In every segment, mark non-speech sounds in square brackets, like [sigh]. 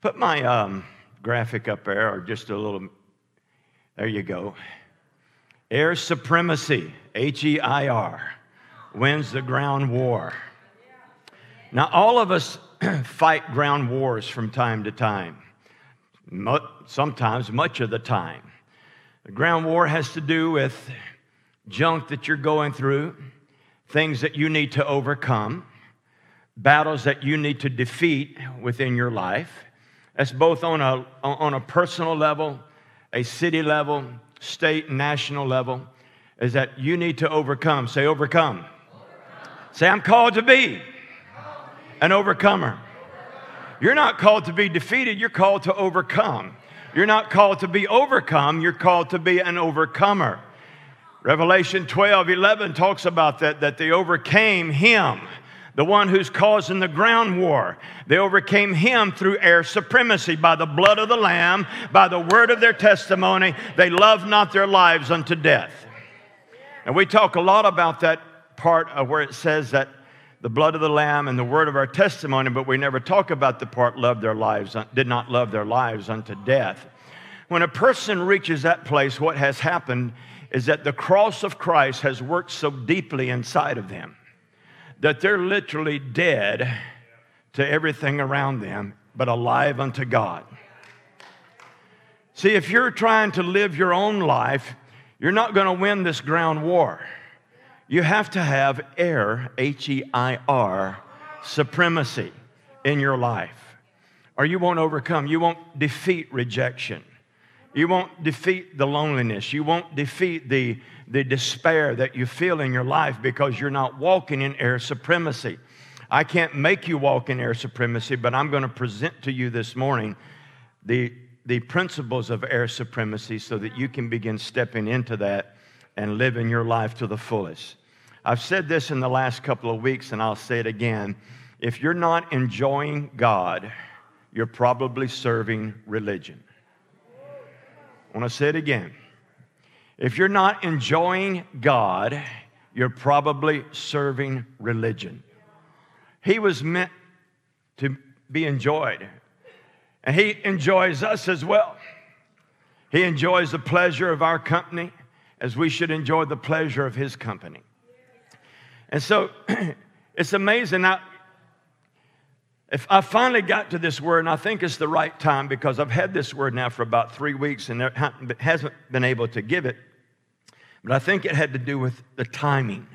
Put my um, graphic up there, or just a little. There you go. Air supremacy, H E I R, wins the ground war. Now, all of us [clears throat] fight ground wars from time to time, sometimes much of the time. The ground war has to do with junk that you're going through, things that you need to overcome, battles that you need to defeat within your life. That's both on a, on a personal level, a city level, state, national level, is that you need to overcome. Say, overcome. overcome. Say, I'm called to be an overcomer. You're not called to be defeated, you're called to overcome. You're not called to be overcome, you're called to be an overcomer. Revelation 12 11 talks about that, that they overcame him the one who's causing the ground war. They overcame him through air supremacy by the blood of the Lamb, by the word of their testimony. They loved not their lives unto death. And we talk a lot about that part of where it says that the blood of the Lamb and the word of our testimony, but we never talk about the part loved their lives, did not love their lives unto death. When a person reaches that place, what has happened is that the cross of Christ has worked so deeply inside of them that they're literally dead to everything around them, but alive unto God. See, if you're trying to live your own life, you're not going to win this ground war. You have to have air, H E I R, supremacy in your life, or you won't overcome. You won't defeat rejection. You won't defeat the loneliness. You won't defeat the, the despair that you feel in your life because you're not walking in air supremacy. I can't make you walk in air supremacy, but I'm going to present to you this morning the, the principles of air supremacy so that you can begin stepping into that and living your life to the fullest. I've said this in the last couple of weeks, and I'll say it again. If you're not enjoying God, you're probably serving religion. I want to say it again. If you're not enjoying God, you're probably serving religion. He was meant to be enjoyed, and He enjoys us as well. He enjoys the pleasure of our company as we should enjoy the pleasure of His company. And so [clears throat] it's amazing. Now, if I finally got to this word, and I think it's the right time because I've had this word now for about three weeks and hasn't been able to give it, but I think it had to do with the timing.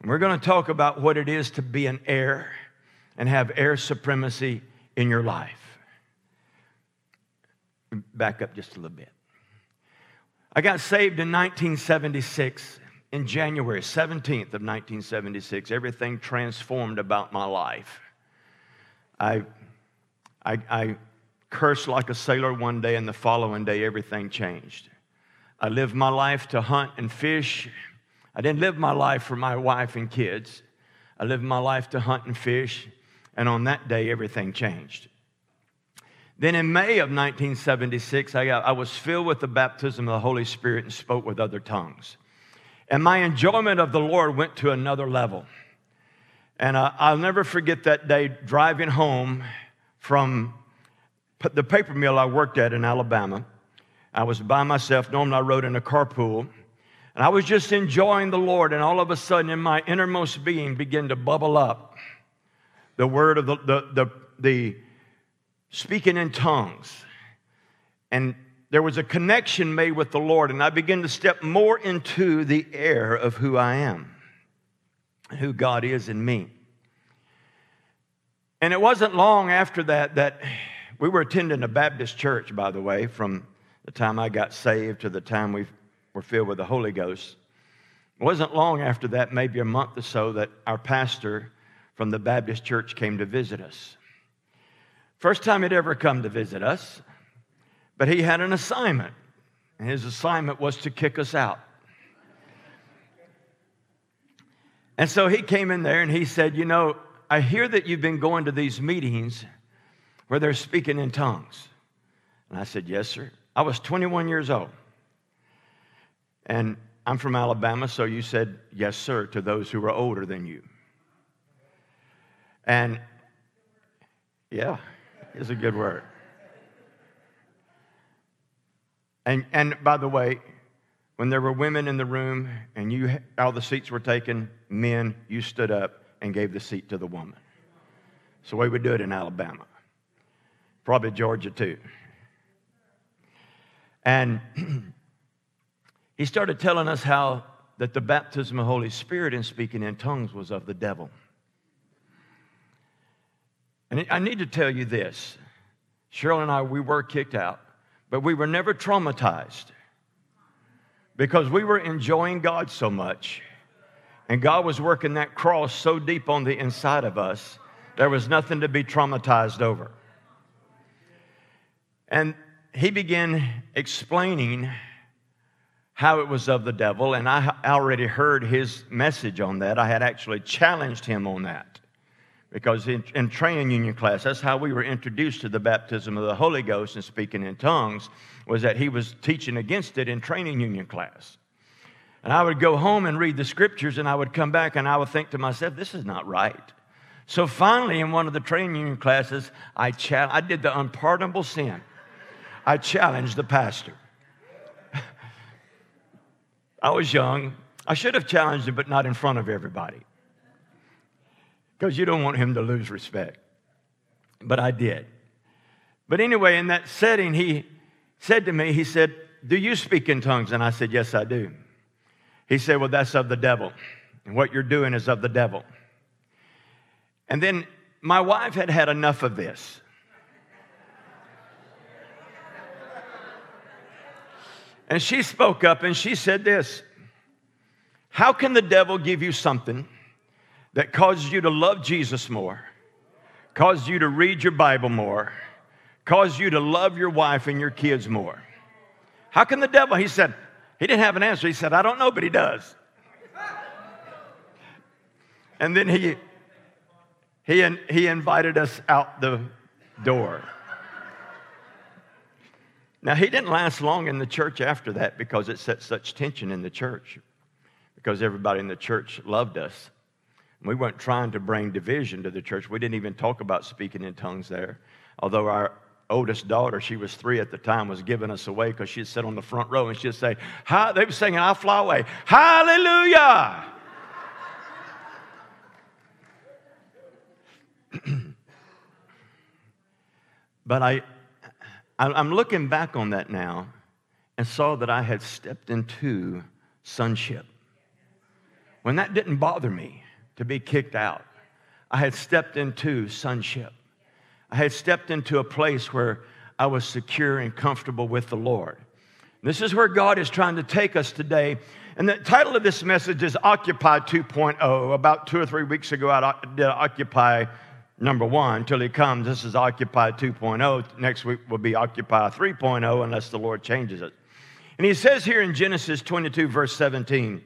And we're going to talk about what it is to be an heir and have heir supremacy in your life. Back up just a little bit. I got saved in 1976, in January 17th of 1976. Everything transformed about my life. I, I, I cursed like a sailor one day, and the following day, everything changed. I lived my life to hunt and fish. I didn't live my life for my wife and kids. I lived my life to hunt and fish, and on that day, everything changed. Then in May of 1976, I, got, I was filled with the baptism of the Holy Spirit and spoke with other tongues. And my enjoyment of the Lord went to another level. And uh, I'll never forget that day driving home from the paper mill I worked at in Alabama. I was by myself. Normally, I rode in a carpool. And I was just enjoying the Lord. And all of a sudden, in my innermost being, began to bubble up the word of the, the, the, the speaking in tongues. And there was a connection made with the Lord. And I began to step more into the air of who I am who God is in me. And it wasn't long after that that we were attending a Baptist church, by the way, from the time I got saved to the time we were filled with the Holy Ghost. It wasn't long after that, maybe a month or so, that our pastor from the Baptist church came to visit us. First time he'd ever come to visit us, but he had an assignment, and his assignment was to kick us out. And so he came in there and he said, You know, I hear that you've been going to these meetings where they're speaking in tongues. And I said, Yes, sir. I was 21 years old. And I'm from Alabama, so you said, Yes, sir, to those who are older than you. And yeah, is a good word. And, and by the way, when there were women in the room and you, all the seats were taken, men, you stood up and gave the seat to the woman. So we would do it in Alabama, probably Georgia too. And [clears throat] he started telling us how that the baptism of the Holy Spirit and speaking in tongues was of the devil. And I need to tell you this Cheryl and I, we were kicked out, but we were never traumatized because we were enjoying God so much. And God was working that cross so deep on the inside of us, there was nothing to be traumatized over. And he began explaining how it was of the devil, and I already heard his message on that. I had actually challenged him on that because in, in training union class, that's how we were introduced to the baptism of the Holy Ghost and speaking in tongues, was that he was teaching against it in training union class. And I would go home and read the scriptures, and I would come back and I would think to myself, this is not right. So finally, in one of the training union classes, I, cha- I did the unpardonable sin. I challenged the pastor. [laughs] I was young. I should have challenged him, but not in front of everybody. Because you don't want him to lose respect. But I did. But anyway, in that setting, he said to me, he said, Do you speak in tongues? And I said, Yes, I do. He said, Well, that's of the devil. And what you're doing is of the devil. And then my wife had had enough of this. And she spoke up and she said this How can the devil give you something that causes you to love Jesus more, causes you to read your Bible more, causes you to love your wife and your kids more? How can the devil? He said, he didn't have an answer. He said, I don't know, but he does. And then he, he, he invited us out the door. Now, he didn't last long in the church after that because it set such tension in the church, because everybody in the church loved us. We weren't trying to bring division to the church. We didn't even talk about speaking in tongues there. Although our oldest daughter, she was three at the time, was giving us away because she'd sit on the front row and she'd say, Hi, they were singing, I'll fly away. Hallelujah! [clears throat] but I, I'm looking back on that now and saw that I had stepped into sonship. When that didn't bother me to be kicked out, I had stepped into sonship. I had stepped into a place where I was secure and comfortable with the Lord. This is where God is trying to take us today. And the title of this message is Occupy 2.0. About two or three weeks ago, I did Occupy number one until he comes. This is Occupy 2.0. Next week will be Occupy 3.0 unless the Lord changes it. And he says here in Genesis 22, verse 17,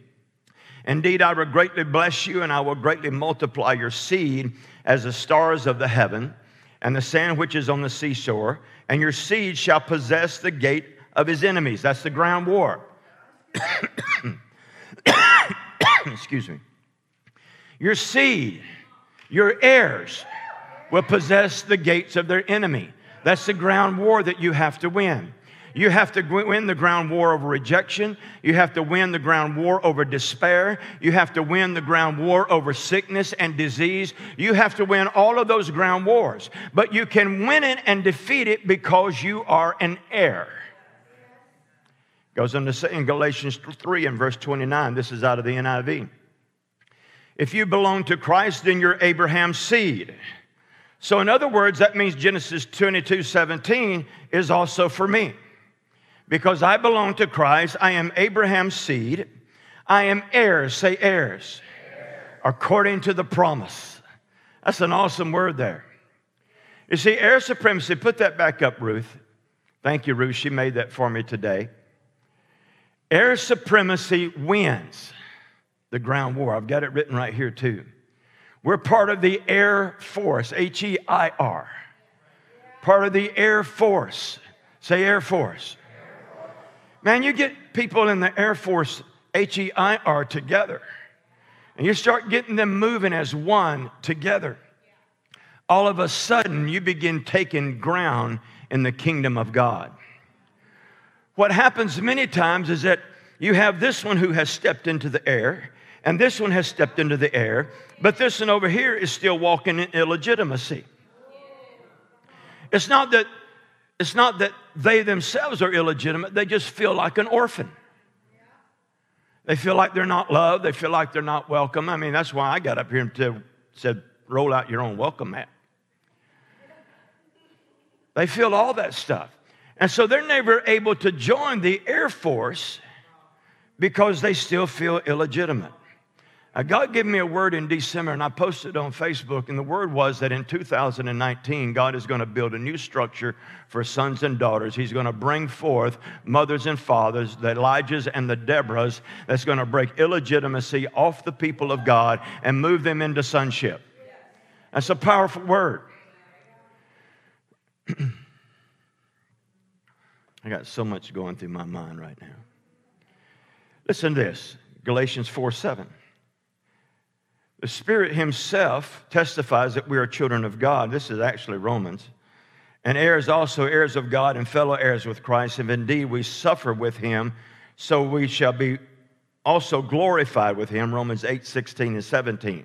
Indeed, I will greatly bless you, and I will greatly multiply your seed as the stars of the heaven and the sand which is on the seashore, and your seed shall possess the gate of his enemies. That's the ground war. [coughs] Excuse me. Your seed, your heirs, will possess the gates of their enemy. That's the ground war that you have to win. You have to win the ground war over rejection. You have to win the ground war over despair. You have to win the ground war over sickness and disease. You have to win all of those ground wars. But you can win it and defeat it because you are an heir. Goes on to say in Galatians 3 and verse 29, this is out of the NIV. If you belong to Christ, then you're Abraham's seed. So, in other words, that means Genesis 22 17 is also for me. Because I belong to Christ, I am Abraham's seed, I am heirs, say heirs, according to the promise. That's an awesome word there. You see, heir supremacy, put that back up, Ruth. Thank you, Ruth. She made that for me today. Heir supremacy wins the ground war. I've got it written right here, too. We're part of the Air Force, H E I R. Part of the Air Force. Say Air Force. Man, you get people in the Air Force, H E I R, together, and you start getting them moving as one together. all of a sudden you begin taking ground in the kingdom of God. What happens many times is that you have this one who has stepped into the air, and this one has stepped into the air, but this one over here is still walking in illegitimacy. It's not that it's not that they themselves are illegitimate, they just feel like an orphan. They feel like they're not loved, they feel like they're not welcome. I mean, that's why I got up here and said, roll out your own welcome mat. They feel all that stuff. And so they're never able to join the Air Force because they still feel illegitimate. God gave me a word in December, and I posted on Facebook, and the word was that in 2019, God is going to build a new structure for sons and daughters. He's going to bring forth mothers and fathers, the Elijahs and the Deborahs, that's going to break illegitimacy off the people of God and move them into sonship. That's a powerful word. [clears throat] I got so much going through my mind right now. Listen to this Galatians 4 7. The Spirit Himself testifies that we are children of God. This is actually Romans. And heirs also, heirs of God and fellow heirs with Christ. If indeed we suffer with Him, so we shall be also glorified with Him. Romans 8 16 and 17.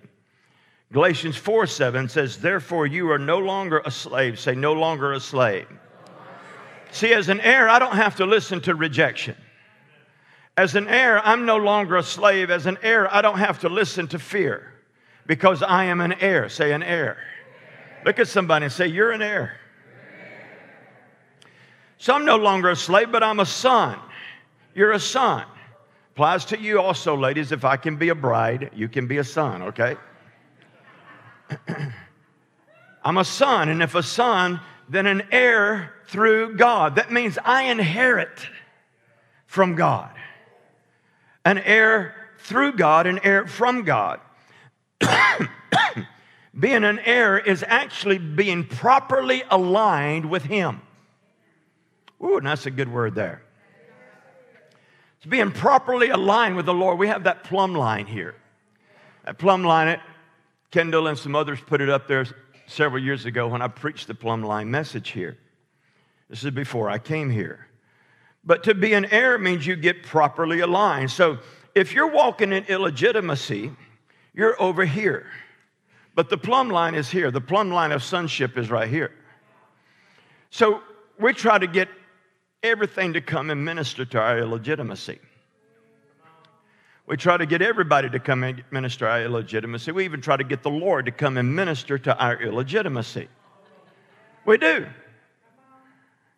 Galatians 4 7 says, Therefore you are no longer a slave. Say, no longer a slave. See, as an heir, I don't have to listen to rejection. As an heir, I'm no longer a slave. As an heir, I don't have to listen to fear because I am an heir. Say, an heir. Look at somebody and say, You're an heir. So I'm no longer a slave, but I'm a son. You're a son. Applies to you also, ladies. If I can be a bride, you can be a son, okay? [clears throat] I'm a son, and if a son, then an heir through God. That means I inherit from God. An heir through God, an heir from God. [coughs] being an heir is actually being properly aligned with Him. Ooh, and that's a good word there. It's being properly aligned with the Lord. We have that plumb line here. That plumb line, it, Kendall and some others put it up there several years ago when I preached the plumb line message here. This is before I came here. But to be an heir means you get properly aligned. So if you're walking in illegitimacy, you're over here. But the plumb line is here. The plumb line of sonship is right here. So we try to get everything to come and minister to our illegitimacy. We try to get everybody to come and minister our illegitimacy. We even try to get the Lord to come and minister to our illegitimacy. We do.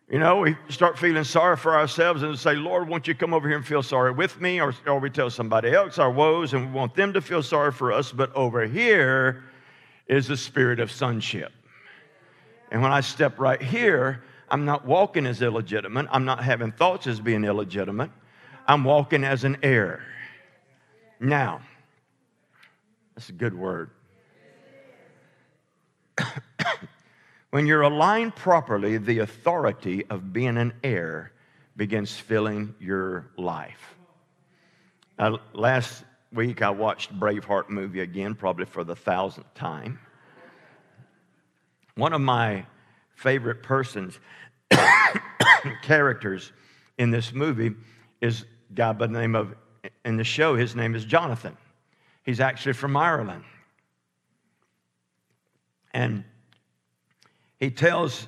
You know, we start feeling sorry for ourselves and say, Lord, won't you come over here and feel sorry with me? Or, or we tell somebody else our woes and we want them to feel sorry for us. But over here is the spirit of sonship. And when I step right here, I'm not walking as illegitimate. I'm not having thoughts as being illegitimate. I'm walking as an heir. Now, that's a good word. When you're aligned properly, the authority of being an heir begins filling your life. Uh, last week, I watched Braveheart movie again, probably for the thousandth time. One of my favorite persons, [coughs] characters in this movie is a guy by the name of, in the show, his name is Jonathan. He's actually from Ireland. And he tells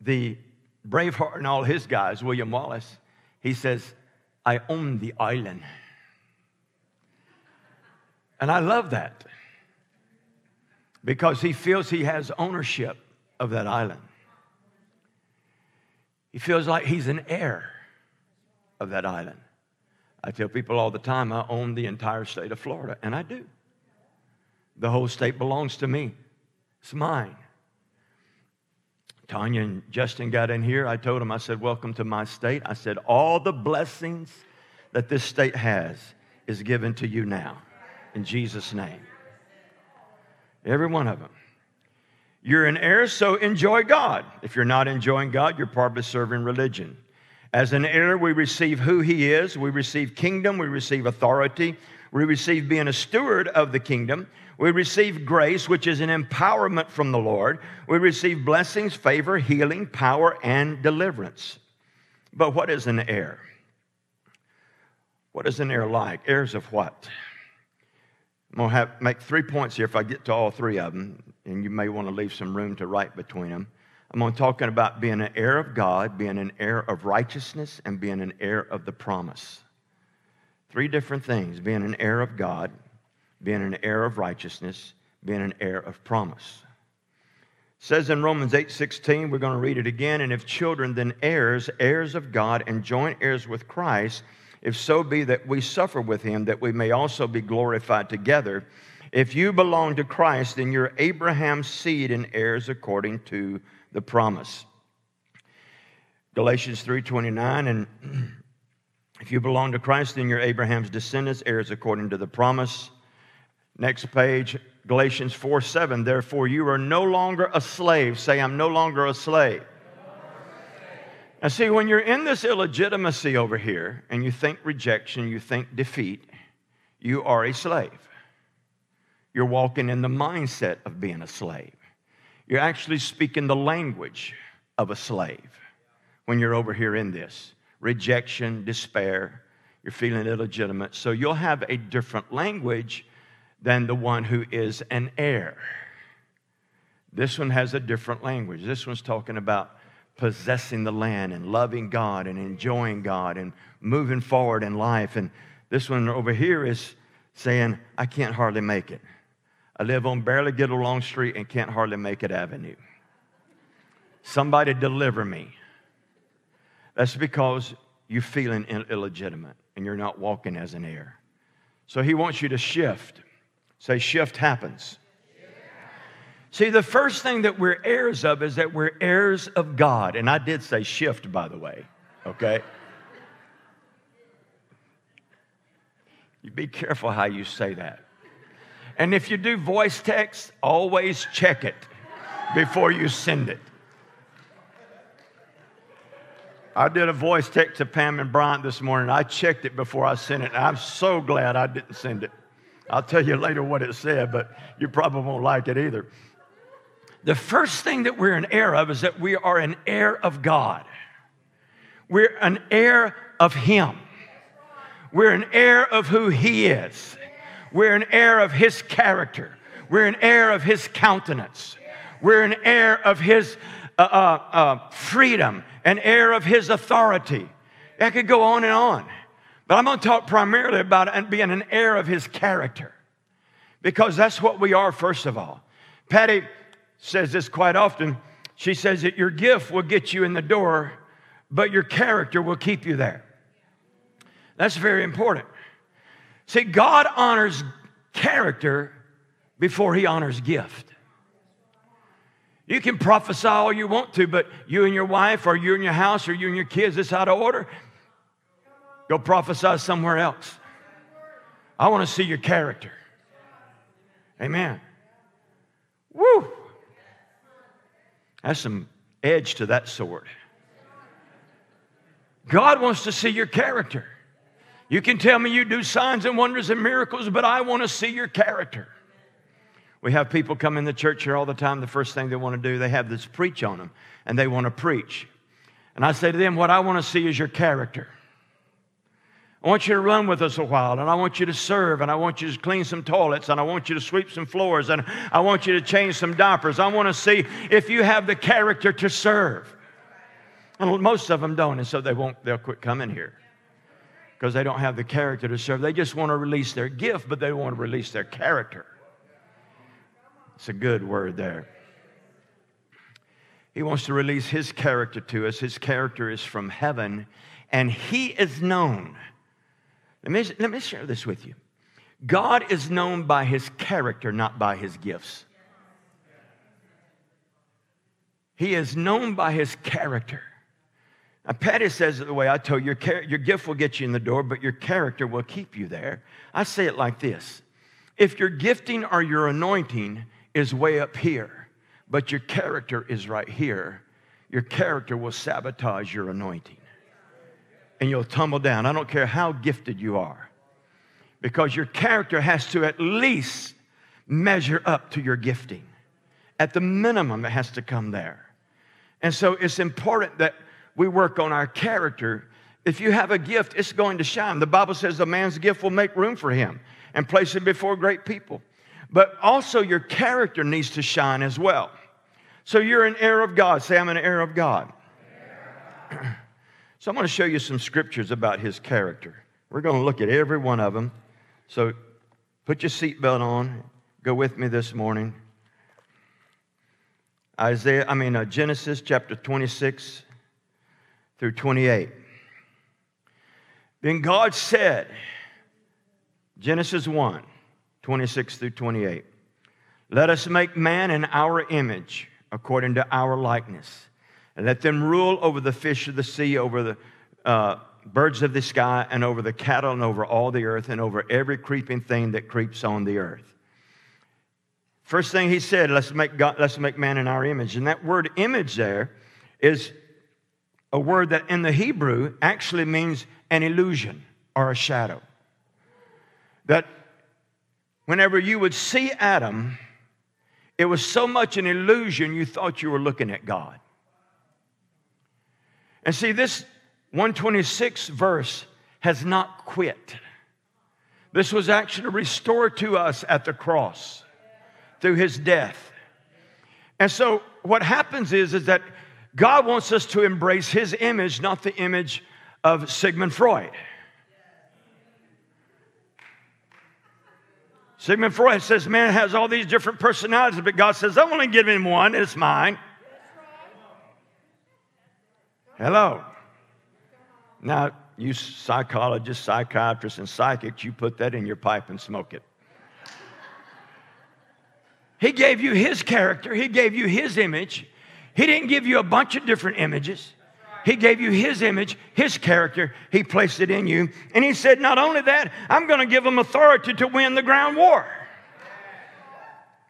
the Braveheart and all his guys, William Wallace, he says, I own the island. And I love that because he feels he has ownership of that island. He feels like he's an heir of that island. I tell people all the time I own the entire state of Florida, and I do. The whole state belongs to me, it's mine. Tanya and Justin got in here. I told them, I said, Welcome to my state. I said, All the blessings that this state has is given to you now in Jesus' name. Every one of them. You're an heir, so enjoy God. If you're not enjoying God, you're probably serving religion. As an heir, we receive who He is, we receive kingdom, we receive authority, We receive being a steward of the kingdom. We receive grace, which is an empowerment from the Lord. We receive blessings, favor, healing, power, and deliverance. But what is an heir? What is an heir like? Heirs of what? I'm going to have, make three points here if I get to all three of them, and you may want to leave some room to write between them. I'm to talking about being an heir of God, being an heir of righteousness, and being an heir of the promise. Three different things being an heir of God, being an heir of righteousness, being an heir of promise. It says in Romans 8:16, we're going to read it again, and if children, then heirs, heirs of God, and joint heirs with Christ, if so be that we suffer with him, that we may also be glorified together. If you belong to Christ, then you're Abraham's seed and heirs according to the promise. Galatians 3:29 and [clears throat] if you belong to Christ, then you're Abraham's descendants, heirs according to the promise. Next page, Galatians 4 7. Therefore, you are no longer a slave. Say, I'm no longer a slave. Now, see, when you're in this illegitimacy over here and you think rejection, you think defeat, you are a slave. You're walking in the mindset of being a slave. You're actually speaking the language of a slave when you're over here in this rejection, despair, you're feeling illegitimate. So you'll have a different language than the one who is an heir. This one has a different language. This one's talking about possessing the land and loving God and enjoying God and moving forward in life. And this one over here is saying, I can't hardly make it. I live on barely get along street and can't hardly make it avenue. Somebody deliver me. That's because you're feeling illegitimate and you're not walking as an heir. So he wants you to shift. Say, shift happens. See, the first thing that we're heirs of is that we're heirs of God. And I did say shift, by the way, okay? You be careful how you say that. And if you do voice text, always check it before you send it. I did a voice text to Pam and Bryant this morning. I checked it before I sent it. I'm so glad I didn't send it. I'll tell you later what it said, but you probably won't like it either. The first thing that we're an heir of is that we are an heir of God. We're an heir of Him. We're an heir of who He is. We're an heir of His character. We're an heir of His countenance. We're an heir of His uh, uh, freedom, an heir of His authority. I could go on and on. But I'm going to talk primarily about being an heir of His character because that's what we are, first of all. Patty says this quite often. She says that your gift will get you in the door, but your character will keep you there. That's very important. See, God honors character before he honors gift. You can prophesy all you want to, but you and your wife, or you and your house, or you and your kids, it's out of order. Go prophesy somewhere else. I want to see your character. Amen. Woo! That's some edge to that sword. God wants to see your character. You can tell me you do signs and wonders and miracles, but I want to see your character. We have people come in the church here all the time. The first thing they want to do, they have this preach on them, and they want to preach. And I say to them, What I want to see is your character. I want you to run with us a while, and I want you to serve, and I want you to clean some toilets, and I want you to sweep some floors, and I want you to change some diapers. I want to see if you have the character to serve. And most of them don't, and so they won't, they'll quit coming here because they don't have the character to serve. They just want to release their gift, but they want to release their character. It's a good word there. He wants to release his character to us. His character is from heaven, and he is known. Let me, let me share this with you. God is known by his character, not by his gifts. He is known by his character. Now, Patty says it the way I told you your, your gift will get you in the door, but your character will keep you there. I say it like this If your gifting or your anointing is way up here, but your character is right here, your character will sabotage your anointing and you'll tumble down. I don't care how gifted you are because your character has to at least measure up to your gifting. At the minimum, it has to come there. And so it's important that we work on our character. If you have a gift, it's going to shine. The Bible says a man's gift will make room for him and place him before great people. But also, your character needs to shine as well. So you're an heir of God. Say, I'm an heir of God. [clears throat] so I'm going to show you some scriptures about his character. We're going to look at every one of them. So put your seatbelt on. Go with me this morning. Isaiah, I mean, uh, Genesis chapter 26 through 28. Then God said, Genesis 1, 26 through 28, let us make man in our image, according to our likeness, and let them rule over the fish of the sea, over the uh, birds of the sky, and over the cattle, and over all the earth, and over every creeping thing that creeps on the earth. First thing he said, let's make, God, let's make man in our image. And that word image there is a word that in the Hebrew actually means an illusion or a shadow. That whenever you would see Adam, it was so much an illusion you thought you were looking at God. And see, this 126 verse has not quit. This was actually restored to us at the cross through his death. And so what happens is, is that God wants us to embrace his image, not the image of Sigmund Freud. Sigmund Freud says man has all these different personalities, but God says, I'm only giving him one, it's mine. Hello. Now, you psychologists, psychiatrists, and psychics, you put that in your pipe and smoke it. He gave you His character, He gave you His image. He didn't give you a bunch of different images. He gave you His image, His character. He placed it in you. And He said, Not only that, I'm going to give them authority to win the ground war.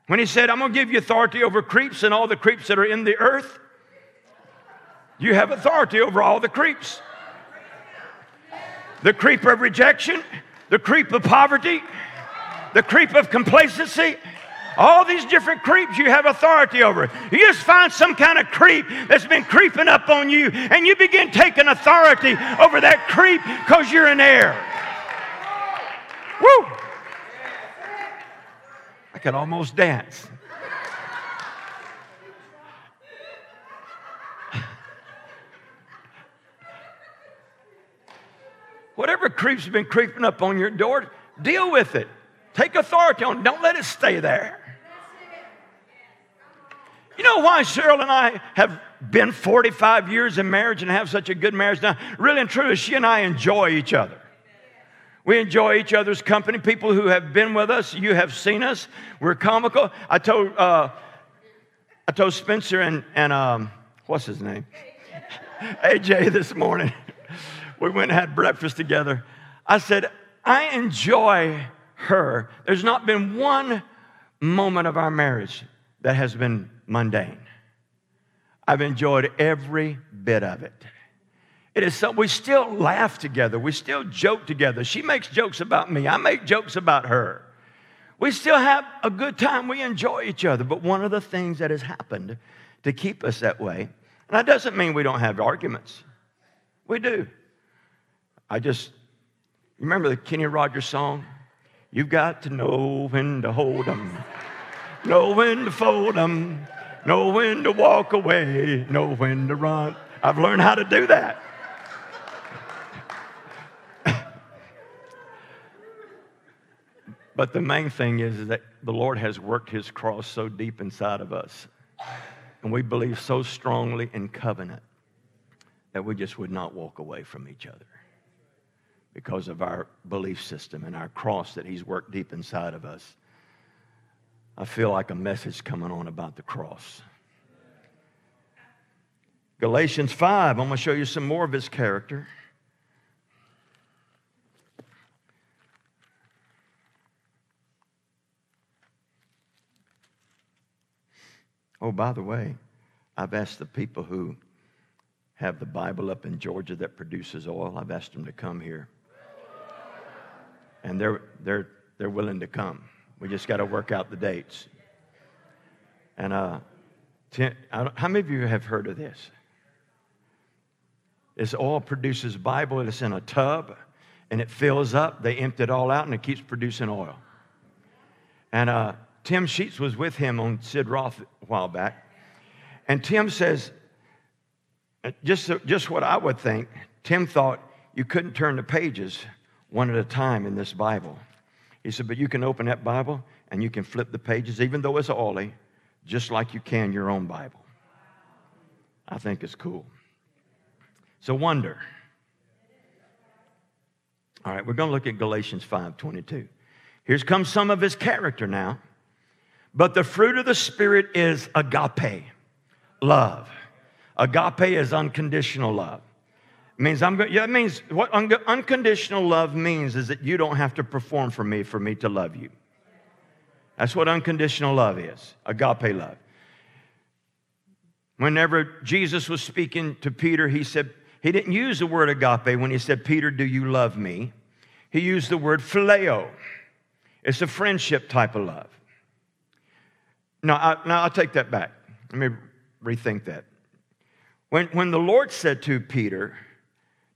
When He said, I'm going to give you authority over creeps and all the creeps that are in the earth, you have authority over all the creeps. The creep of rejection, the creep of poverty, the creep of complacency, all these different creeps you have authority over. You just find some kind of creep that's been creeping up on you, and you begin taking authority over that creep because you're an heir. Woo! I can almost dance. Whatever creep's been creeping up on your door, deal with it. Take authority on it. Don't let it stay there. You know why Cheryl and I have been 45 years in marriage and have such a good marriage now? Really and truly, she and I enjoy each other. We enjoy each other's company. People who have been with us, you have seen us. We're comical. I told, uh, I told Spencer and, and um, what's his name? [laughs] AJ this morning. [laughs] We went and had breakfast together. I said, I enjoy her. There's not been one moment of our marriage that has been mundane. I've enjoyed every bit of it. It is so we still laugh together. We still joke together. She makes jokes about me. I make jokes about her. We still have a good time. We enjoy each other. But one of the things that has happened to keep us that way, and that doesn't mean we don't have arguments. We do. I just remember the Kenny Rogers song? You've got to know when to Hold 'em, know when to fold them, know when to walk away, know when to run. I've learned how to do that. but the main thing is, is that the Lord has worked his cross so deep inside of us. And we believe so strongly in covenant that we just would not walk away from each other because of our belief system and our cross that he's worked deep inside of us. I feel like a message coming on about the cross. Galatians 5, I'm going to show you some more of his character. Oh, by the way, I've asked the people who have the Bible up in Georgia that produces oil, I've asked them to come here And they're, they're, they're willing to come. We just got to work out the dates. And uh, ten, how many of you have heard of this? This oil produces Bible. It's in a tub, and it fills up. They empty it all out, and it keeps producing oil. And uh, Tim Sheets was with him on Sid Roth a while back, and Tim says, uh, just just what I would think. Tim thought you couldn't turn the pages one at a time in this Bible. He said, but you can open that Bible and you can flip the pages, even though it's oily, just like you can your own Bible. I think it's cool. It's a wonder. All right, we're going to look at Galatians 5:22. Here's comes some of his character now. But the fruit of the Spirit is agape, love. Agape is unconditional love. It means I'm going. Yeah, it means what un- unconditional love means is that you don't have to perform for me for me to love you. That's what unconditional love is. Agape love. Whenever Jesus was speaking to Peter, he said he didn't use the word agape when he said, "Peter, do you love me?" He used the word phileo. It's a friendship type of love. Now, I, I'll take that back. Let me rethink that. When, when the Lord said to Peter,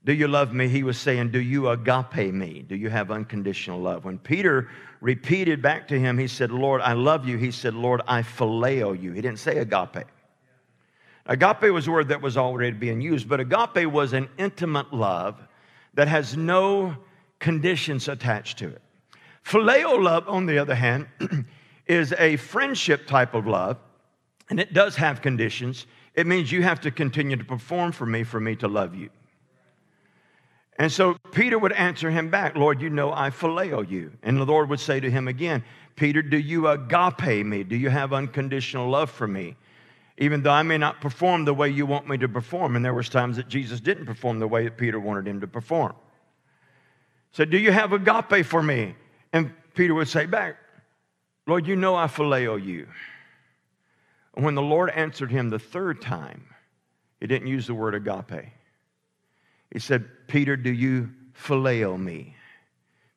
do you love me? He was saying, Do you agape me? Do you have unconditional love? When Peter repeated back to him, he said, Lord, I love you. He said, Lord, I phileo you. He didn't say agape. Agape was a word that was already being used, but agape was an intimate love that has no conditions attached to it. Phileo love, on the other hand, [clears throat] is a friendship type of love, and it does have conditions. It means you have to continue to perform for me for me to love you. And so Peter would answer him back, Lord, you know I phileo you. And the Lord would say to him again, Peter, do you agape me? Do you have unconditional love for me? Even though I may not perform the way you want me to perform. And there was times that Jesus didn't perform the way that Peter wanted him to perform. So do you have agape for me? And Peter would say back, Lord, you know I phileo you. And when the Lord answered him the third time, he didn't use the word agape. He said, Peter, do you phileo me?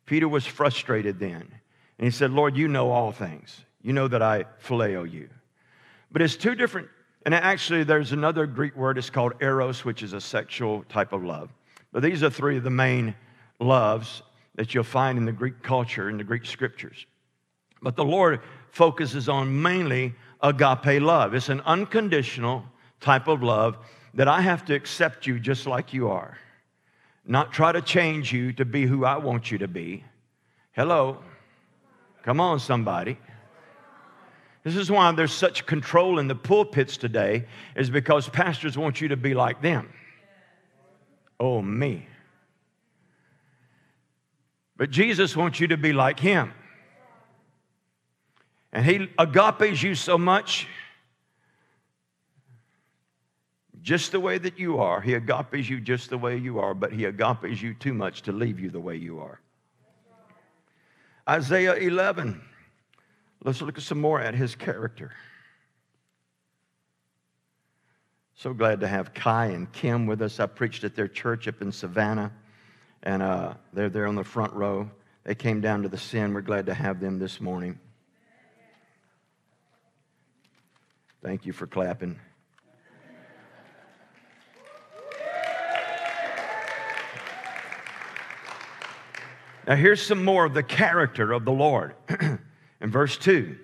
Peter was frustrated then. And he said, Lord, you know all things. You know that I phileo you. But it's two different, and actually, there's another Greek word, it's called eros, which is a sexual type of love. But these are three of the main loves that you'll find in the Greek culture, in the Greek scriptures. But the Lord focuses on mainly agape love. It's an unconditional type of love that I have to accept you just like you are, not try to change you to be who I want you to be. Hello. Come on, somebody. This is why there's such control in the pulpits today, is because pastors want you to be like them. Oh, me. But Jesus wants you to be like him. And he agapes you so much just the way that you are. He agapes you just the way you are, but he agapes you too much to leave you the way you are. Isaiah 11. Let's look some more at his character. So glad to have Kai and Kim with us. I preached at their church up in Savannah, and uh, they're there on the front row. They came down to the sin. We're glad to have them this morning. Thank you for clapping. Now, here's some more of the character of the Lord. [clears throat] In verse 2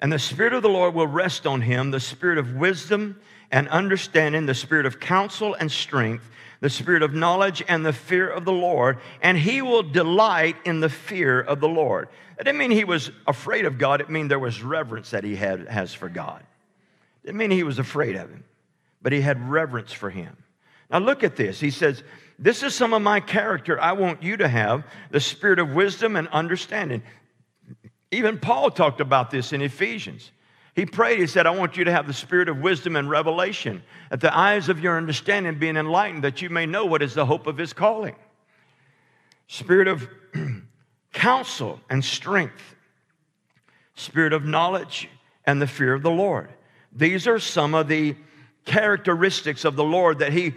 And the Spirit of the Lord will rest on him the Spirit of wisdom and understanding, the Spirit of counsel and strength, the Spirit of knowledge and the fear of the Lord, and he will delight in the fear of the Lord. That didn't mean he was afraid of God, it meant there was reverence that he had, has for God. It didn't mean he was afraid of him, but he had reverence for him. Now, look at this. He says, this is some of my character I want you to have the spirit of wisdom and understanding. Even Paul talked about this in Ephesians. He prayed, he said, I want you to have the spirit of wisdom and revelation, that the eyes of your understanding being enlightened, that you may know what is the hope of his calling. Spirit of [clears throat] counsel and strength, spirit of knowledge and the fear of the Lord. These are some of the characteristics of the Lord that he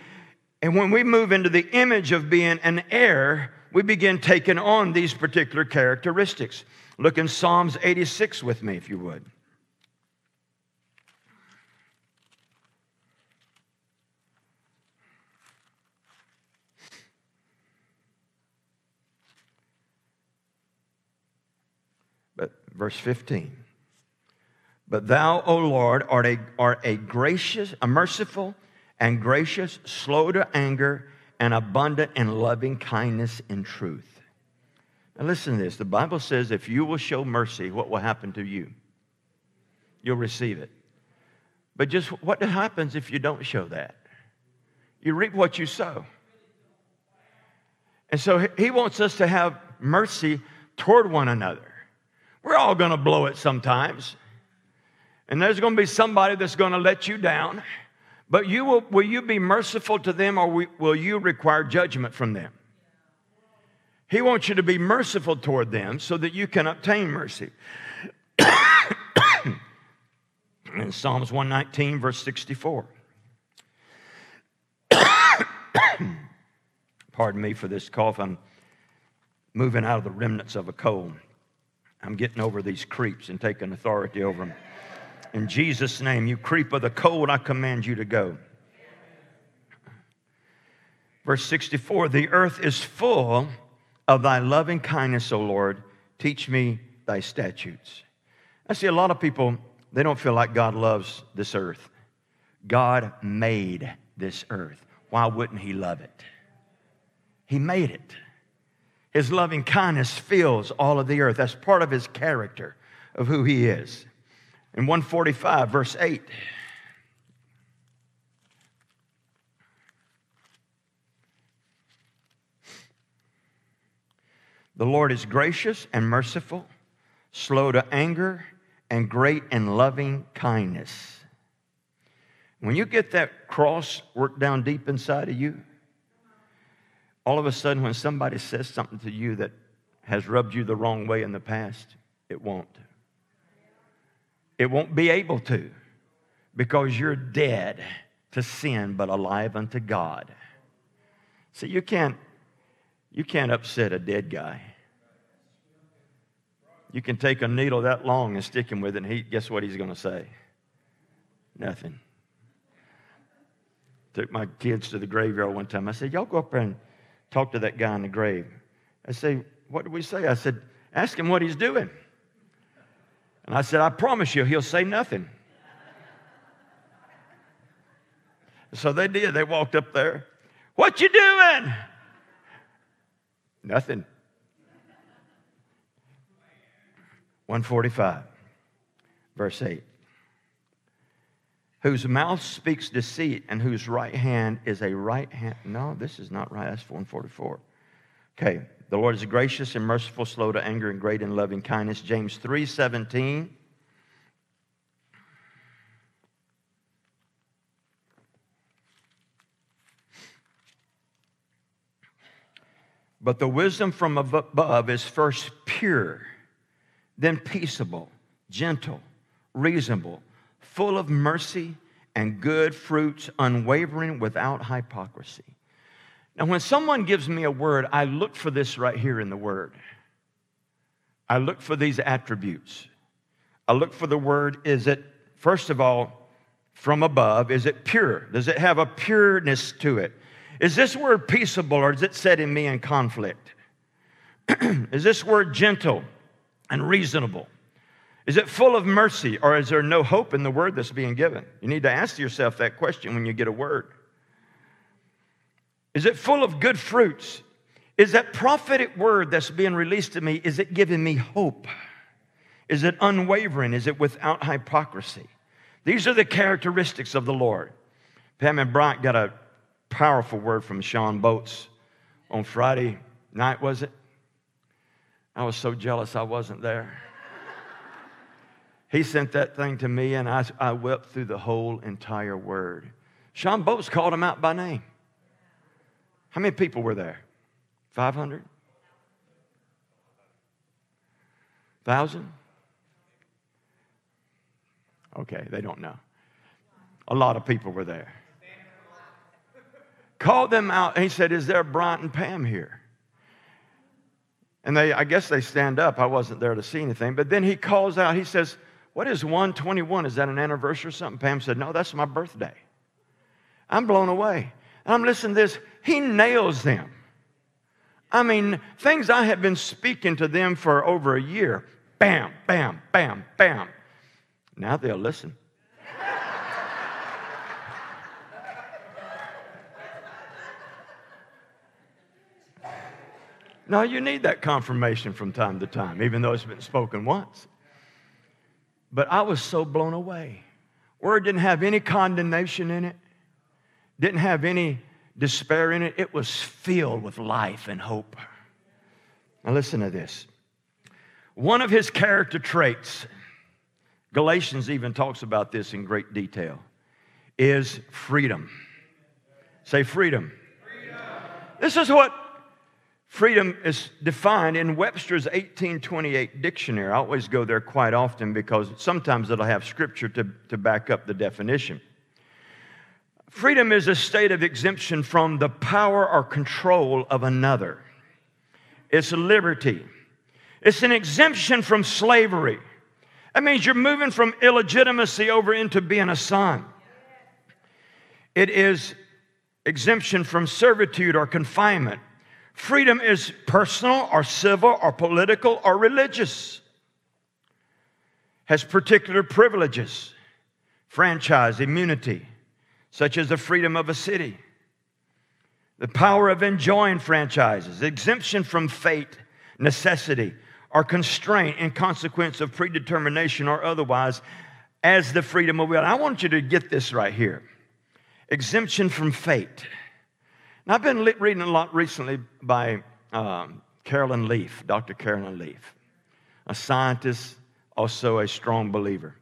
and when we move into the image of being an heir, we begin taking on these particular characteristics. Look in Psalms 86 with me, if you would. But verse 15. But thou, O Lord, art a, art a gracious, a merciful and gracious, slow to anger, and abundant in loving kindness and truth. Now, listen to this. The Bible says if you will show mercy, what will happen to you? You'll receive it. But just what happens if you don't show that? You reap what you sow. And so he wants us to have mercy toward one another. We're all going to blow it sometimes. And there's going to be somebody that's going to let you down. But you will, will you be merciful to them or will you require judgment from them? He wants you to be merciful toward them so that you can obtain mercy. [coughs] In Psalms 119, verse 64. [coughs] Pardon me for this cough. I'm moving out of the remnants of a cold. I'm getting over these creeps and taking authority over them. In Jesus' name, you creep of the cold, I command you to go. Verse 64 The earth is full of thy loving kindness, O Lord. Teach me thy statutes. I see a lot of people, they don't feel like God loves this earth. God made this earth. Why wouldn't He love it? He made it. His loving kindness fills all of the earth. That's part of His character of who He is. In 145, verse 8. The Lord is gracious and merciful, slow to anger, and great in loving kindness. When you get that cross worked down deep inside of you, all of a sudden, when somebody says something to you that has rubbed you the wrong way in the past, it won't. It won't be able to because you're dead to sin but alive unto God. See, you can't you can't upset a dead guy. You can take a needle that long and stick him with it, and he, guess what he's going to say? Nothing. Took my kids to the graveyard one time. I said, Y'all go up there and talk to that guy in the grave. I say, What did we say? I said, Ask him what he's doing. And I said, I promise you, he'll say nothing. So they did. They walked up there. What you doing? Nothing. 145, verse 8. Whose mouth speaks deceit and whose right hand is a right hand. No, this is not right. That's 144. Okay. The Lord is gracious and merciful, slow to anger, and great in loving kindness. James 3 17. But the wisdom from above is first pure, then peaceable, gentle, reasonable, full of mercy and good fruits, unwavering, without hypocrisy. Now, when someone gives me a word, I look for this right here in the word. I look for these attributes. I look for the word is it, first of all, from above? Is it pure? Does it have a pureness to it? Is this word peaceable or is it setting me in conflict? [clears throat] is this word gentle and reasonable? Is it full of mercy or is there no hope in the word that's being given? You need to ask yourself that question when you get a word. Is it full of good fruits? Is that prophetic word that's being released to me, is it giving me hope? Is it unwavering? Is it without hypocrisy? These are the characteristics of the Lord. Pam and Bryant got a powerful word from Shawn Bolz on Friday night, was it? I was so jealous I wasn't there. he sent that thing to me, and I, I wept through the whole entire word. Shawn Bolz called him out by name. How many people were there? 500? 1,000? Okay, they don't know. A lot of people were there. Called them out. And he said, Is there Bryant and Pam here? And they, I guess they stand up. I wasn't there to see anything. But then he calls out, he says, What is 121? Is that an anniversary or something? Pam said, No, that's my birthday. I'm blown away. And I'm listening to this. He nails them. I mean, things I have been speaking to them for over a year. Bam, bam, bam, bam. Now they'll listen. [laughs] No, you need that confirmation from time to time, even though it's been spoken once. But I was so blown away. Word didn't have any condemnation in it, didn't have any despair in it. It was filled with life and hope. Now, listen to this. One of his character traits, Galatians even talks about this in great detail, is freedom. Say freedom. freedom. This is what Freedom is defined in Webster's 1828 dictionary. I always go there quite often because sometimes it'll have scripture to, to back up the definition. Freedom is a state of exemption from the power or control of another. It's liberty. It's an exemption from slavery. That means you're moving from illegitimacy over into being a son. It is exemption from servitude or confinement. Freedom is personal or civil or political or religious, has particular privileges, franchise, immunity, such as the freedom of a city, the power of enjoying franchises, exemption from fate, necessity, or constraint in consequence of predetermination or otherwise, as the freedom of will. I want you to get this right here exemption from fate. Now, I've been reading a lot recently by um, Caroline Leaf, Dr. Caroline Leaf, a scientist, also a strong believer.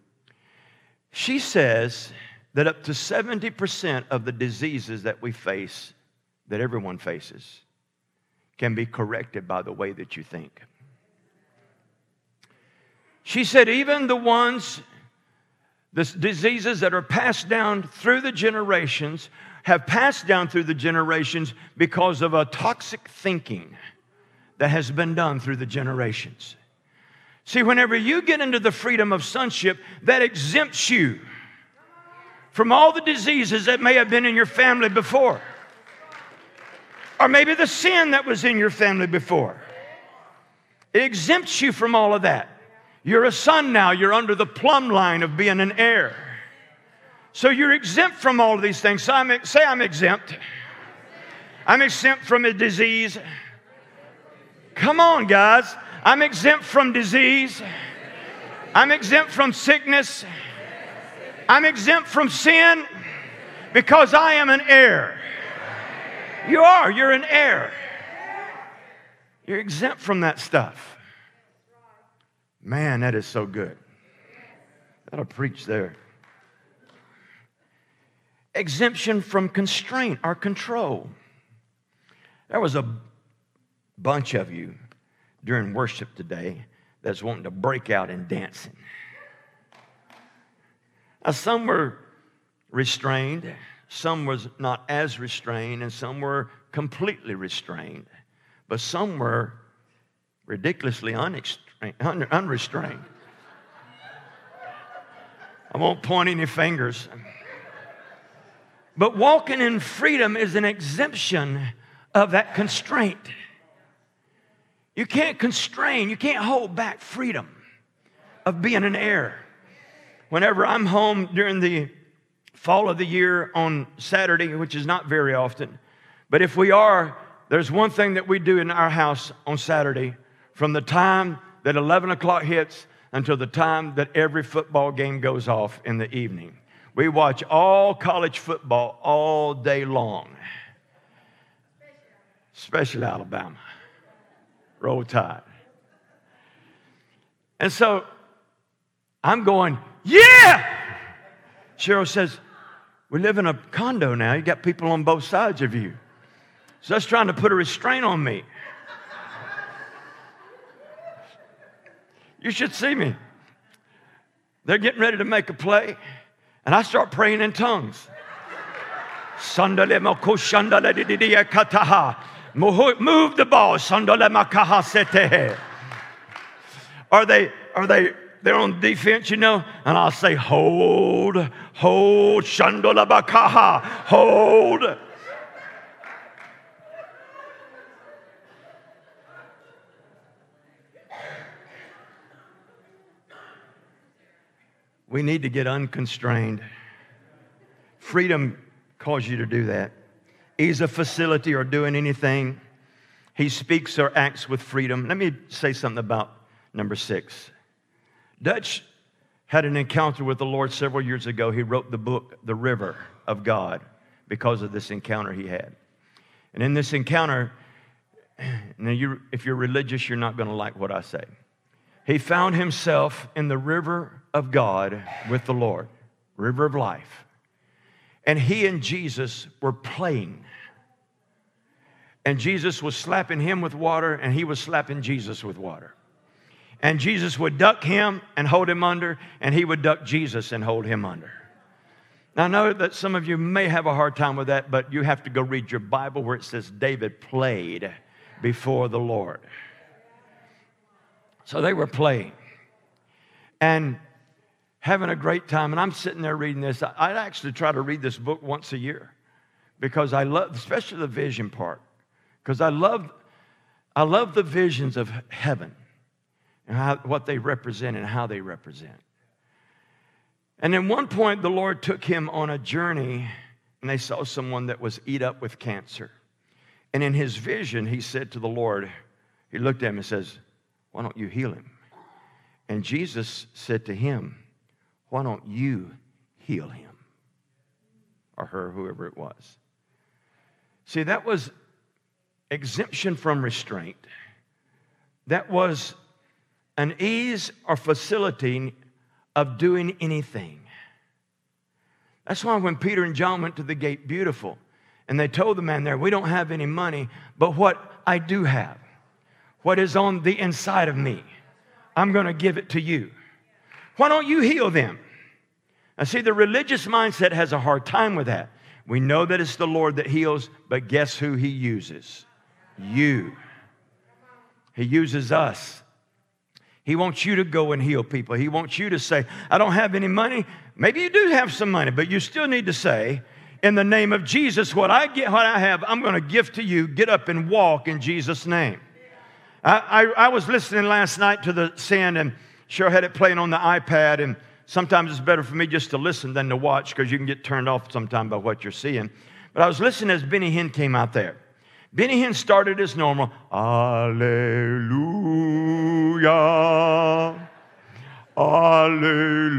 She says that up to 70% of the diseases that we face, that everyone faces, can be corrected by the way that you think. She said, even the ones, the diseases that are passed down through the generations, have passed down through the generations because of a toxic thinking that has been done through the generations. See, whenever you get into the freedom of sonship, that exempts you from all the diseases that may have been in your family before, or maybe the sin that was in your family before. It exempts you from all of that. You're a son now, you're under the plumb line of being an heir. So you're exempt from all of these things. So I'm, say I'm exempt. I'm exempt from a disease. Come on, guys. I'm exempt from disease. I'm exempt from sickness. I'm exempt from sin because I am an heir. You are. You're an heir. You're exempt from that stuff. Man, that is so good. That'll preach there exemption from constraint or control. There was a bunch of you during worship today that's wanting to break out in dancing. Now, some were restrained, some was not as restrained, and some were completely restrained, but some were ridiculously unrestrained. I won't point any fingers. But walking in freedom is an exemption of that constraint. You can't constrain, you can't hold back freedom of being an heir. Whenever I'm home during the fall of the year on Saturday, which is not very often, but if we are, there's one thing that we do in our house on Saturday from the time that 11 o'clock hits until the time that every football game goes off in the evening. We watch all college football all day long, especially Alabama. Roll Tide. And so I'm going, yeah! Cheryl says, We live in a condo now. You got people on both sides of you. So that's trying to put a restraint on me. You should see me. They're getting ready to make a play. And I start praying in tongues. Move the ball. Are they, are they, they're on defense, you know? And I'll say, hold, hold, shandola bakaha, hold. We need to get unconstrained. Freedom calls you to do that. Ease a facility or doing anything. He speaks or acts with freedom. Let me say something about number six. Dutch had an encounter with the Lord several years ago. He wrote the book, The River of God, because of this encounter he had. And in this encounter, [clears throat] now you, if you're religious, you're not going to like what I say. He found himself in the river of God with the Lord, river of life. And he and Jesus were playing. And Jesus was slapping him with water, and he was slapping Jesus with water. And Jesus would duck him and hold him under, and he would duck Jesus and hold him under. Now, I know that some of you may have a hard time with that, but you have to go read your Bible where it says David played before the Lord. So they were playing. And having a great time. And I'm sitting there reading this. I actually try to read this book once a year because I love, especially the vision part, because I love, I love the visions of heaven and how, what they represent and how they represent. And at one point, the Lord took him on a journey, and they saw someone that was eat up with cancer. And in his vision, he said to the Lord, he looked at him and says, Why don't you heal him? And Jesus said to him, why don't you heal him? Or her, whoever it was. See, that was exemption from restraint. That was an ease or facility of doing anything. That's why when Peter and John went to the gate, beautiful, and they told the man there, We don't have any money, but what I do have, what is on the inside of me, I'm going to give it to you. Why don't you heal them? I see, the religious mindset has a hard time with that. We know that it's the Lord that heals, but guess who He uses? You. He uses us. He wants you to go and heal people. He wants you to say, I don't have any money. Maybe you do have some money, but you still need to say, in the name of Jesus, what I get, what I have, I'm going to give to you. Get up and walk in Jesus' name. I, I, I was listening last night to the sand and Sure had it playing on the iPad, and sometimes it's better for me just to listen than to watch because you can get turned off sometime by what you're seeing. But I was listening as Benny Hinn came out there. Benny Hinn started as normal, Alleluia, Alleluia.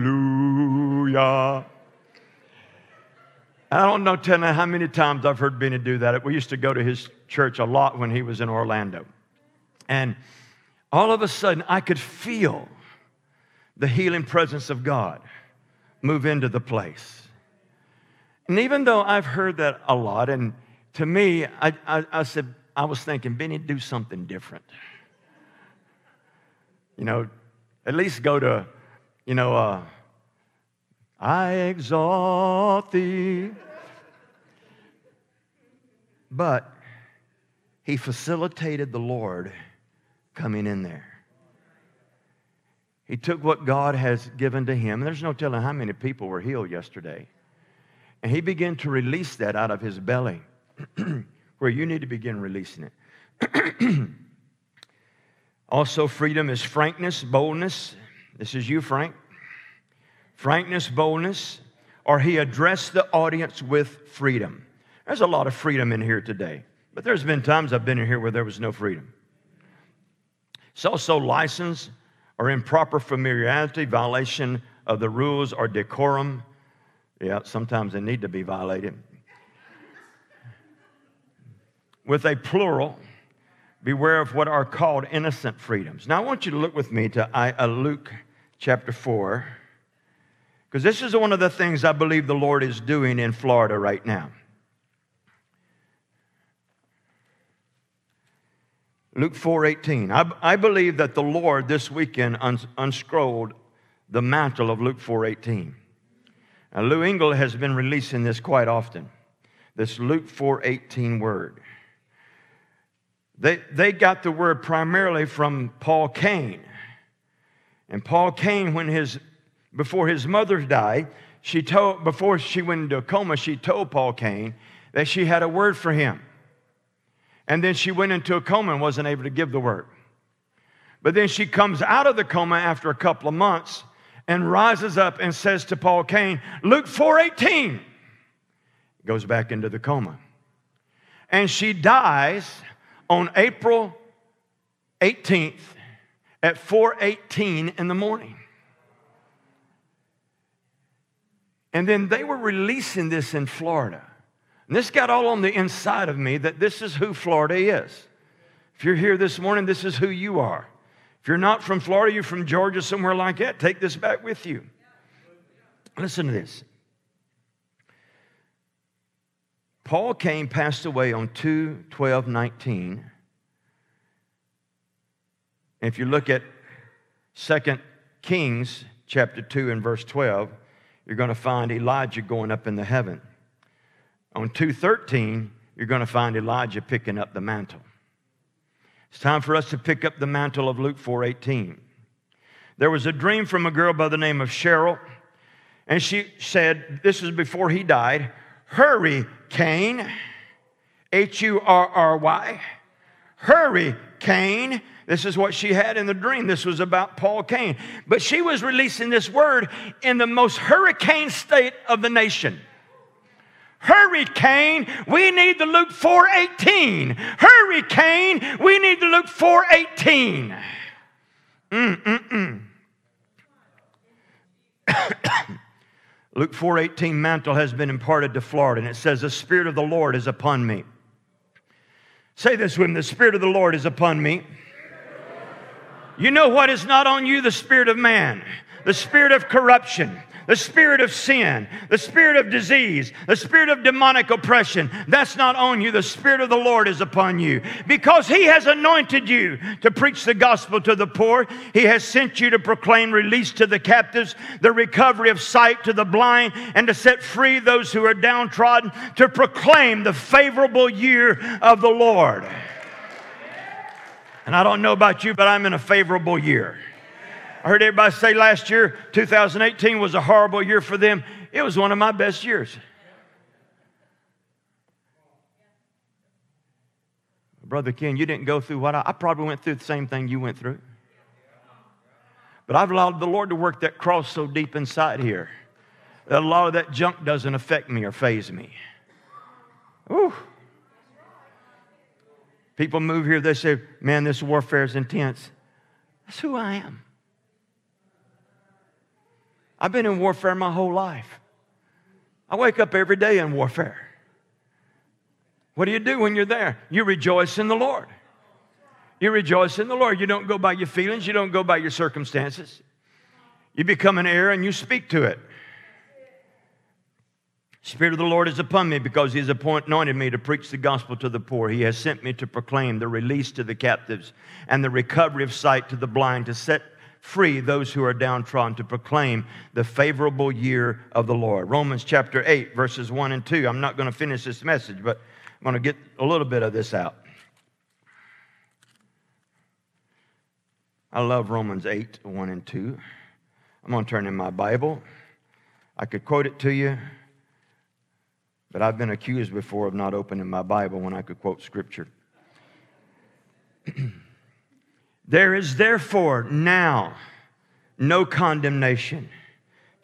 I don't know telling how many times I've heard Benny do that. We used to go to his church a lot when he was in Orlando. And all of a sudden, I could feel the healing presence of God move into the place. And even though I've heard that a lot, and to me, I, I, I said, I was thinking, Benny, do something different. You know, at least go to, you know, uh, I exalt thee. But he facilitated the Lord coming in there. He took what God has given to him. And there's no telling how many people were healed yesterday. And he began to release that out of his belly, [clears throat] where you need to begin releasing it. [clears throat] also, freedom is frankness, boldness. This is you, Frank. Frankness, boldness, or he addressed the audience with freedom. There's a lot of freedom in here today, but there's been times I've been in here where there was no freedom. It's also license, or improper familiarity, violation of the rules or decorum. Yeah, sometimes they need to be violated. With a plural, beware of what are called innocent freedoms. Now, I want you to look with me to uh, Luke chapter 4, because this is one of the things I believe the Lord is doing in Florida right now. Luke 4:18. I, I believe that the Lord this weekend uns, unscrolled the mantle of Luke 4:18. Now, Lou Engle has been releasing this quite often. This Luke 4:18 word. They, they got the word primarily from Paul Cain. And Paul Cain, when his, before his mother died, she told, before she went into a coma, she told Paul Cain that she had a word for him. And then she went into a coma and wasn't able to give the word. But then she comes out of the coma after a couple of months and rises up and says to Paul Cain, Luke 4:18. Goes back into the coma. And she dies on April 18th at 4:18 in the morning. And then they were releasing this in Florida. And this got all on the inside of me that this is who Florida is. If you're here this morning, this is who you are. If you're not from Florida, you're from Georgia, somewhere like that, take this back with you. Listen to this. Paul Cain, passed away on 2 12 19. If you look at 2 Kings chapter 2 and verse 12, you're going to find Elijah going up in the heaven. On 213, you're going to find Elijah picking up the mantle. It's time for us to pick up the mantle of Luke 4:18. There was a dream from a girl by the name of Cheryl, and she said, This is before he died, hurry, Cain, H U R R Y, hurry, Cain. This is what she had in the dream. This was about Paul Cain. But she was releasing this word in the most hurricane state of the nation. Hurricane, we need the Luke 4:18. Hurricane, we need the Luke 4:18. Mm-mm-mm. [coughs] [coughs] [coughs] Luke 4:18 mantle has been imparted to Florida and it says the spirit of the Lord is upon me. Say this with me, the spirit of the Lord is upon me. You know what is not on you? The spirit of man, the spirit of corruption, the spirit of sin, the spirit of disease, the spirit of demonic oppression. That's not on you. The spirit of the Lord is upon you because he has anointed you to preach the gospel to the poor. He has sent you to proclaim release to the captives, the recovery of sight to the blind, and to set free those who are downtrodden, to proclaim the favorable year of the Lord. And I don't know about you, but I'm in a favorable year. I heard everybody say last year, 2018 was a horrible year for them. It was one of my best years. Brother Ken, you didn't go through what I, I probably went through the same thing you went through. But I've allowed the Lord to work that cross so deep inside here that a lot of that junk doesn't affect me or phase me. Ooh. People move here, they say, man, this warfare is intense. That's who I am. I've been in warfare my whole life. I wake up every day in warfare. What do you do when you're there? You rejoice in the Lord. You rejoice in the Lord. You don't go by your feelings, you don't go by your circumstances. You become an heir and you speak to it. Spirit of the Lord is upon me because He has anointed me to preach the gospel to the poor. He has sent me to proclaim the release to the captives and the recovery of sight to the blind, to set free those who are downtrodden, to proclaim the favorable year of the Lord. Romans chapter 8, verses 1 and 2. I'm not going to finish this message, but I'm going to get a little bit of this out. I love Romans 8, 1 and 2. I'm going to turn in my Bible. I could quote it to you, but I've been accused before of not opening my Bible when I could quote Scripture. [clears throat] There is therefore now no condemnation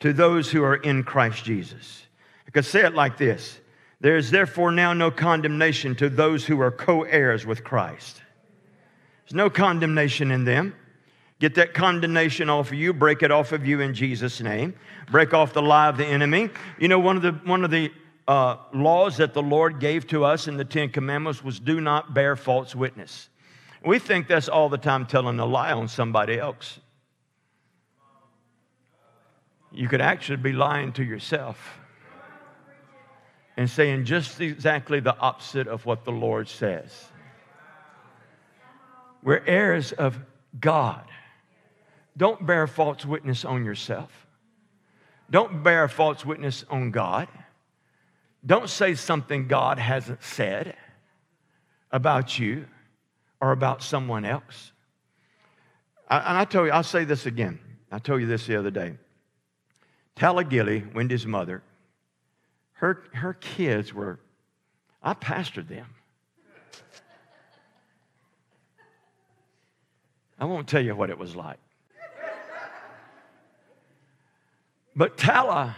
to those who are in Christ Jesus. I could say it like this There is therefore now no condemnation to those who are co heirs with Christ. There's no condemnation in them. Get that condemnation off of you, break it off of you in Jesus' name. Break off the lie of the enemy. You know, one of the, one of the uh, laws that the Lord gave to us in the Ten Commandments was do not bear false witness. We think that's all the time telling a lie on somebody else. You could actually be lying to yourself and saying just exactly the opposite of what the Lord says. We're heirs of God. Don't bear false witness on yourself. Don't bear false witness on God. Don't say something God hasn't said about you. Or about someone else. I, and I tell you, I'll say this again. I told you this the other day. Tala Gilly, Wendy's mother, her, her kids were, I pastored them. I won't tell you what it was like. But Tala,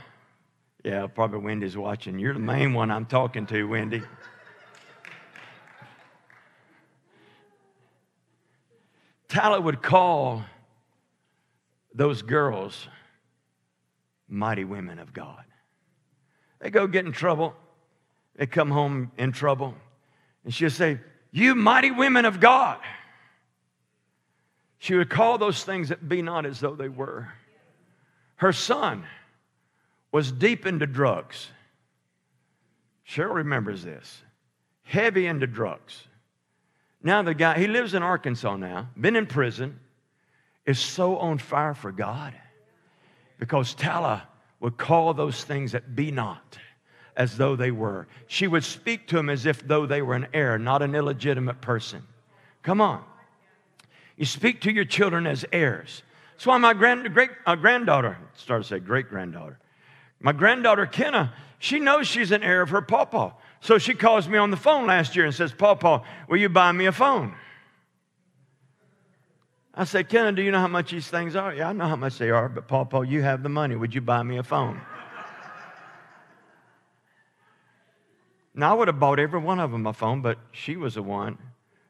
yeah, probably Wendy's watching. You're the main one I'm talking to, Wendy. Tala would call those girls mighty women of God. They go get in trouble. They come home in trouble. And she'll say, You mighty women of God. She would call those things that be not as though they were. Her son was deep into drugs. Cheryl remembers this. Heavy into drugs. Now, the guy, he lives in Arkansas now, been in prison, is so on fire for God because Tala would call those things that be not as though they were. She would speak to him as if though they were an heir, not an illegitimate person. Come on. You speak to your children as heirs. That's why my grand, great uh, granddaughter, start to say great granddaughter, my granddaughter Kenna, she knows she's an heir of her papa. So she calls me on the phone last year and says, Paul, Paul, will you buy me a phone? I said, Kenna, do you know how much these things are? Yeah, I know how much they are, but Paul, Paul, you have the money. Would you buy me a phone? now, I would have bought every one of them a phone, but she was the one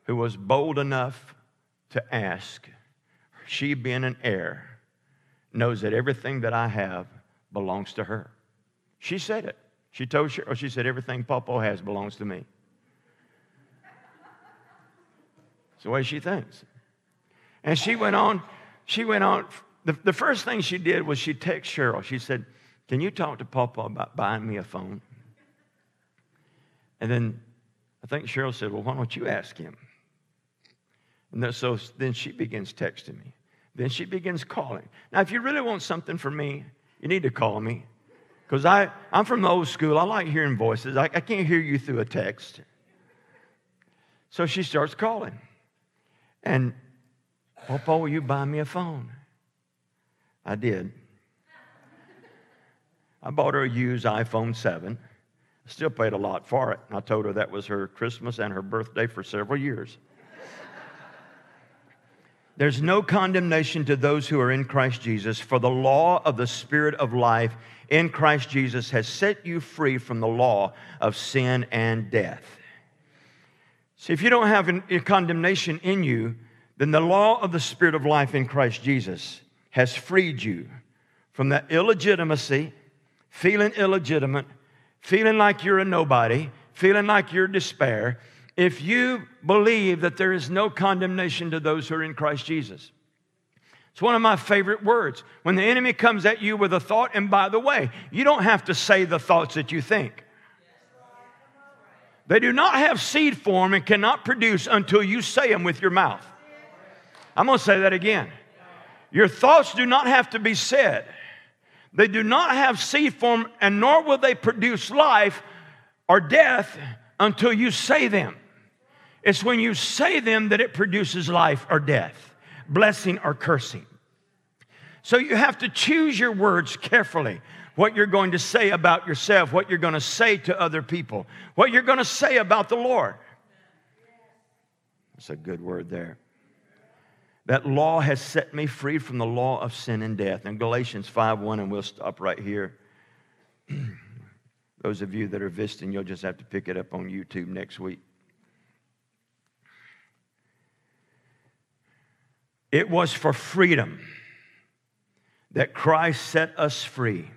who was bold enough to ask. She, being an heir, knows that everything that I have belongs to her. She said it. She told Cheryl, oh, she said, everything Papa has belongs to me. It's the way she thinks. And she went on, she went on. The, the first thing she did was she texted Cheryl. She said, Can you talk to Papa about buying me a phone? And then I think Cheryl said, Well, why don't you ask him? And so then she begins texting me. Then she begins calling. Now, if you really want something from me, you need to call me. Because I'm from the old school. I like hearing voices. I, I can't hear you through a text. So she starts calling. And, Papa, will you buy me a phone? I did. I bought her a used iPhone 7. I still paid a lot for it. I told her that was her Christmas and her birthday for several years. There's no condemnation to those who are in Christ Jesus, for the law of the Spirit of life in Christ Jesus has set you free from the law of sin and death. See, if you don't have a condemnation in you, then the law of the Spirit of life in Christ Jesus has freed you from that illegitimacy, feeling illegitimate, feeling like you're a nobody, feeling like you're despair, if you believe that there is no condemnation to those who are in Christ Jesus. It's one of my favorite words. When the enemy comes at you with a thought, and by the way, you don't have to say the thoughts that you think. They do not have seed form and cannot produce until you say them with your mouth. I'm going to say that again. Your thoughts do not have to be said. They do not have seed form, and nor will they produce life or death until you say them. It's when you say them that it produces life or death, blessing or cursing. So you have to choose your words carefully. What you're going to say about yourself, what you're going to say to other people, what you're going to say about the Lord. That's a good word there. That law has set me free from the law of sin and death. In Galatians 5 1, and we'll stop right here. [clears throat] Those of you that are visiting, you'll just have to pick it up on YouTube next week. It was for freedom that Christ set us free.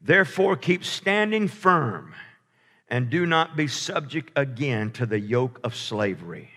Therefore, keep standing firm and do not be subject again to the yoke of slavery.